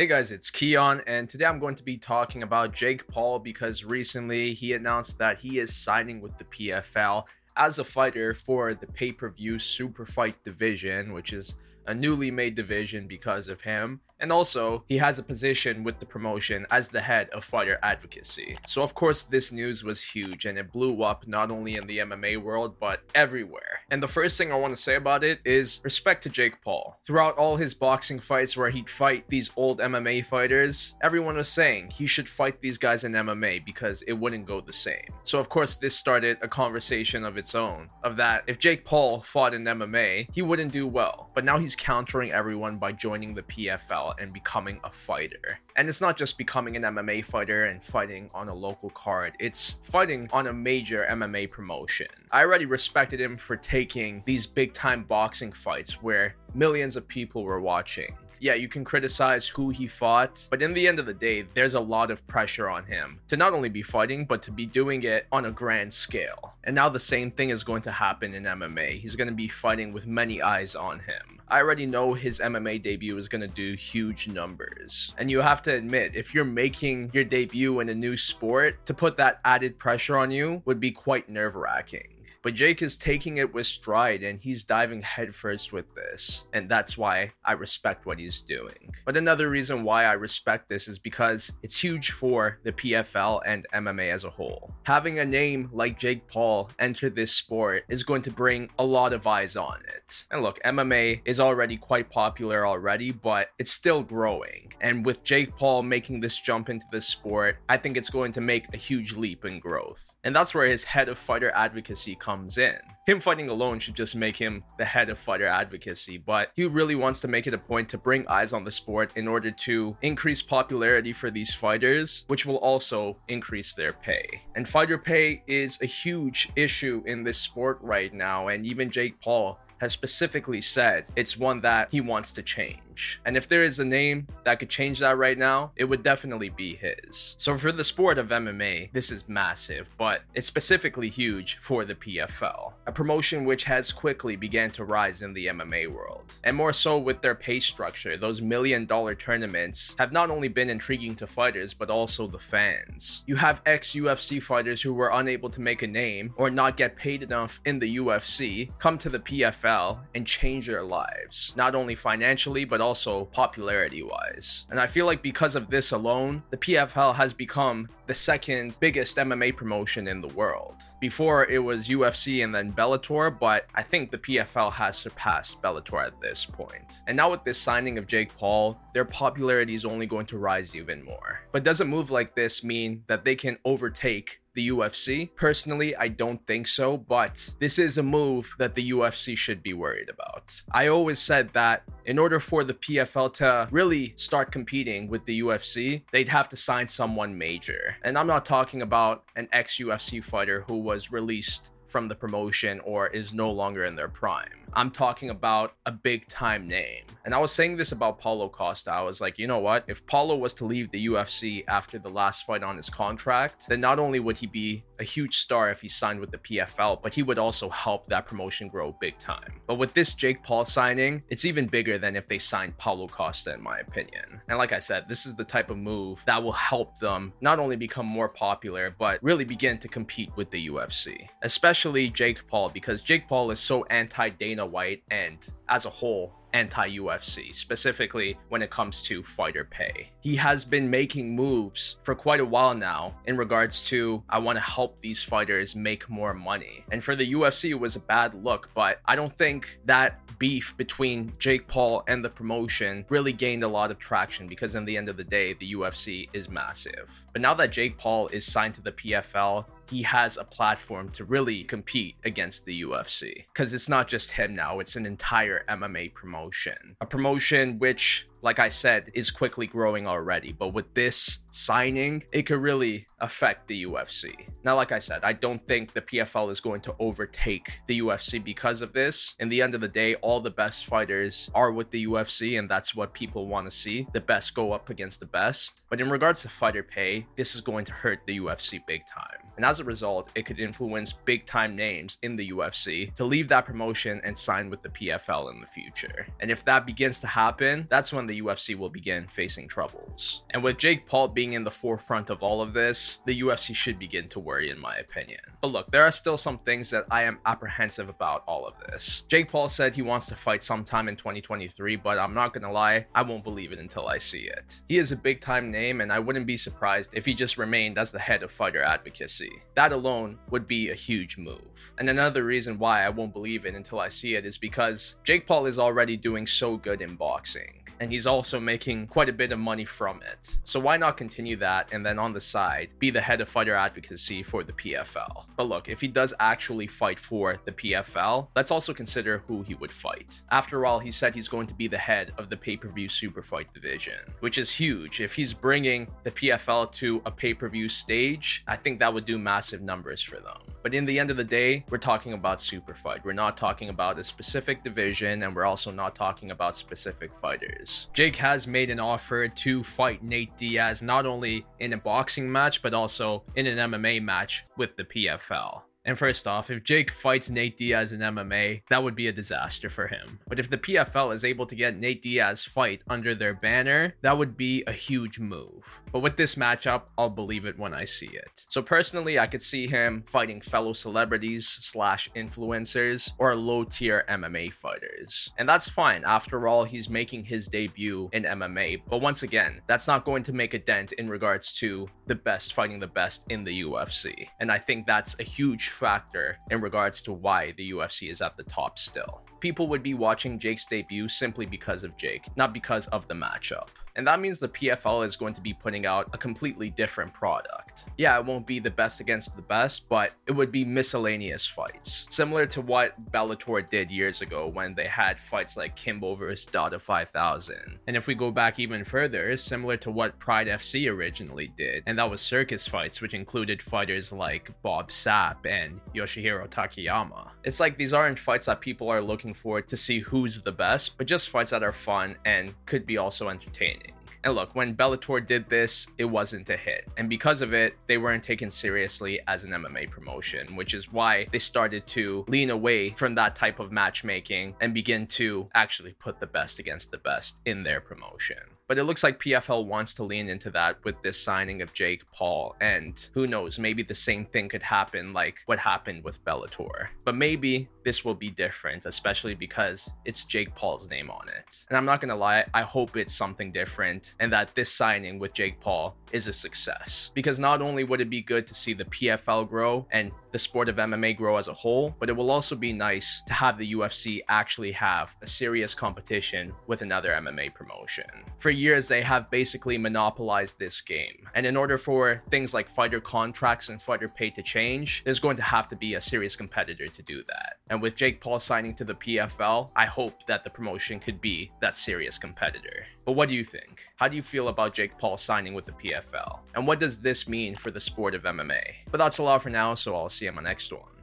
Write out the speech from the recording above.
Hey guys, it's Keon, and today I'm going to be talking about Jake Paul because recently he announced that he is signing with the PFL as a fighter for the pay per view Super Fight division, which is a newly made division because of him. And also, he has a position with the promotion as the head of fighter advocacy. So, of course, this news was huge and it blew up not only in the MMA world, but everywhere. And the first thing I want to say about it is respect to Jake Paul. Throughout all his boxing fights where he'd fight these old MMA fighters, everyone was saying he should fight these guys in MMA because it wouldn't go the same. So, of course, this started a conversation of its own of that if Jake Paul fought in MMA, he wouldn't do well. But now he's countering everyone by joining the PFL and becoming a fighter. And it's not just becoming an MMA fighter and fighting on a local card, it's fighting on a major MMA promotion. I already respected him for taking these big time boxing fights where millions of people were watching yeah, you can criticize who he fought, but in the end of the day, there's a lot of pressure on him to not only be fighting, but to be doing it on a grand scale. And now the same thing is going to happen in MMA. He's going to be fighting with many eyes on him. I already know his MMA debut is going to do huge numbers. And you have to admit, if you're making your debut in a new sport, to put that added pressure on you would be quite nerve wracking. But Jake is taking it with stride and he's diving headfirst with this. And that's why I respect what he's doing. But another reason why I respect this is because it's huge for the PFL and MMA as a whole. Having a name like Jake Paul enter this sport is going to bring a lot of eyes on it. And look, MMA is already quite popular already, but it's still growing. And with Jake Paul making this jump into this sport, I think it's going to make a huge leap in growth. And that's where his head of fighter advocacy comes comes in. Him fighting alone should just make him the head of fighter advocacy, but he really wants to make it a point to bring eyes on the sport in order to increase popularity for these fighters, which will also increase their pay. And fighter pay is a huge issue in this sport right now, and even Jake Paul has specifically said it's one that he wants to change. And if there is a name that could change that right now, it would definitely be his. So for the sport of MMA, this is massive, but it's specifically huge for the PFL, a promotion which has quickly began to rise in the MMA world. And more so with their pay structure, those million dollar tournaments have not only been intriguing to fighters, but also the fans. You have ex UFC fighters who were unable to make a name or not get paid enough in the UFC come to the PFL and change their lives, not only financially, but also popularity wise. And I feel like because of this alone, the PFL has become the second biggest MMA promotion in the world. Before it was UFC and then Bellator, but I think the PFL has surpassed Bellator at this point. And now with this signing of Jake Paul, their popularity is only going to rise even more. But does a move like this mean that they can overtake the UFC. Personally, I don't think so, but this is a move that the UFC should be worried about. I always said that in order for the PFL to really start competing with the UFC, they'd have to sign someone major. And I'm not talking about an ex UFC fighter who was released from the promotion or is no longer in their prime. I'm talking about a big time name. And I was saying this about Paulo Costa. I was like, you know what? If Paulo was to leave the UFC after the last fight on his contract, then not only would he be a huge star if he signed with the PFL, but he would also help that promotion grow big time. But with this Jake Paul signing, it's even bigger than if they signed Paulo Costa, in my opinion. And like I said, this is the type of move that will help them not only become more popular, but really begin to compete with the UFC, especially Jake Paul, because Jake Paul is so anti Dana Dana White and as a whole anti UFC, specifically when it comes to fighter pay. He has been making moves for quite a while now in regards to, I want to help these fighters make more money. And for the UFC, it was a bad look, but I don't think that beef between Jake Paul and the promotion really gained a lot of traction because, in the end of the day, the UFC is massive. But now that Jake Paul is signed to the PFL, he has a platform to really compete against the UFC. Because it's not just him now, it's an entire MMA promotion. A promotion which like I said, is quickly growing already. But with this signing, it could really affect the UFC. Now, like I said, I don't think the PFL is going to overtake the UFC because of this. In the end of the day, all the best fighters are with the UFC, and that's what people want to see. The best go up against the best. But in regards to fighter pay, this is going to hurt the UFC big time. And as a result, it could influence big time names in the UFC to leave that promotion and sign with the PFL in the future. And if that begins to happen, that's when the UFC will begin facing troubles. And with Jake Paul being in the forefront of all of this, the UFC should begin to worry, in my opinion. But look, there are still some things that I am apprehensive about all of this. Jake Paul said he wants to fight sometime in 2023, but I'm not gonna lie, I won't believe it until I see it. He is a big time name, and I wouldn't be surprised if he just remained as the head of fighter advocacy. That alone would be a huge move. And another reason why I won't believe it until I see it is because Jake Paul is already doing so good in boxing and he's also making quite a bit of money from it. So why not continue that and then on the side be the head of fighter advocacy for the PFL? But look, if he does actually fight for the PFL, let's also consider who he would fight. After all, he said he's going to be the head of the pay-per-view super fight division, which is huge. If he's bringing the PFL to a pay-per-view stage, I think that would do massive numbers for them. But in the end of the day, we're talking about super fight. We're not talking about a specific division and we're also not talking about specific fighters. Jake has made an offer to fight Nate Diaz not only in a boxing match, but also in an MMA match with the PFL. And first off, if Jake fights Nate Diaz in MMA, that would be a disaster for him. But if the PFL is able to get Nate Diaz fight under their banner, that would be a huge move. But with this matchup, I'll believe it when I see it. So personally, I could see him fighting fellow celebrities slash influencers or low tier MMA fighters. And that's fine. After all, he's making his debut in MMA. But once again, that's not going to make a dent in regards to the best fighting the best in the UFC. And I think that's a huge factor in regards to why the UFC is at the top still. People would be watching Jake's debut simply because of Jake, not because of the matchup. And that means the PFL is going to be putting out a completely different product. Yeah, it won't be the best against the best, but it would be miscellaneous fights. Similar to what Bellator did years ago when they had fights like Kimbo versus Dada 5000. And if we go back even further, similar to what Pride FC originally did, and that was circus fights, which included fighters like Bob Sapp and Yoshihiro Takayama. It's like these aren't fights that people are looking for to see who's the best, but just fights that are fun and could be also entertaining. And look, when Bellator did this, it wasn't a hit. And because of it, they weren't taken seriously as an MMA promotion, which is why they started to lean away from that type of matchmaking and begin to actually put the best against the best in their promotion. But it looks like PFL wants to lean into that with this signing of Jake Paul. And who knows, maybe the same thing could happen like what happened with Bellator. But maybe this will be different, especially because it's Jake Paul's name on it. And I'm not gonna lie, I hope it's something different and that this signing with Jake Paul is a success. Because not only would it be good to see the PFL grow and the sport of MMA grow as a whole, but it will also be nice to have the UFC actually have a serious competition with another MMA promotion. For years, they have basically monopolized this game. And in order for things like fighter contracts and fighter pay to change, there's going to have to be a serious competitor to do that. And with Jake Paul signing to the PFL, I hope that the promotion could be that serious competitor. But what do you think? How do you feel about Jake Paul signing with the PFL? And what does this mean for the sport of MMA? But that's a lot for now, so I'll see you on my next one.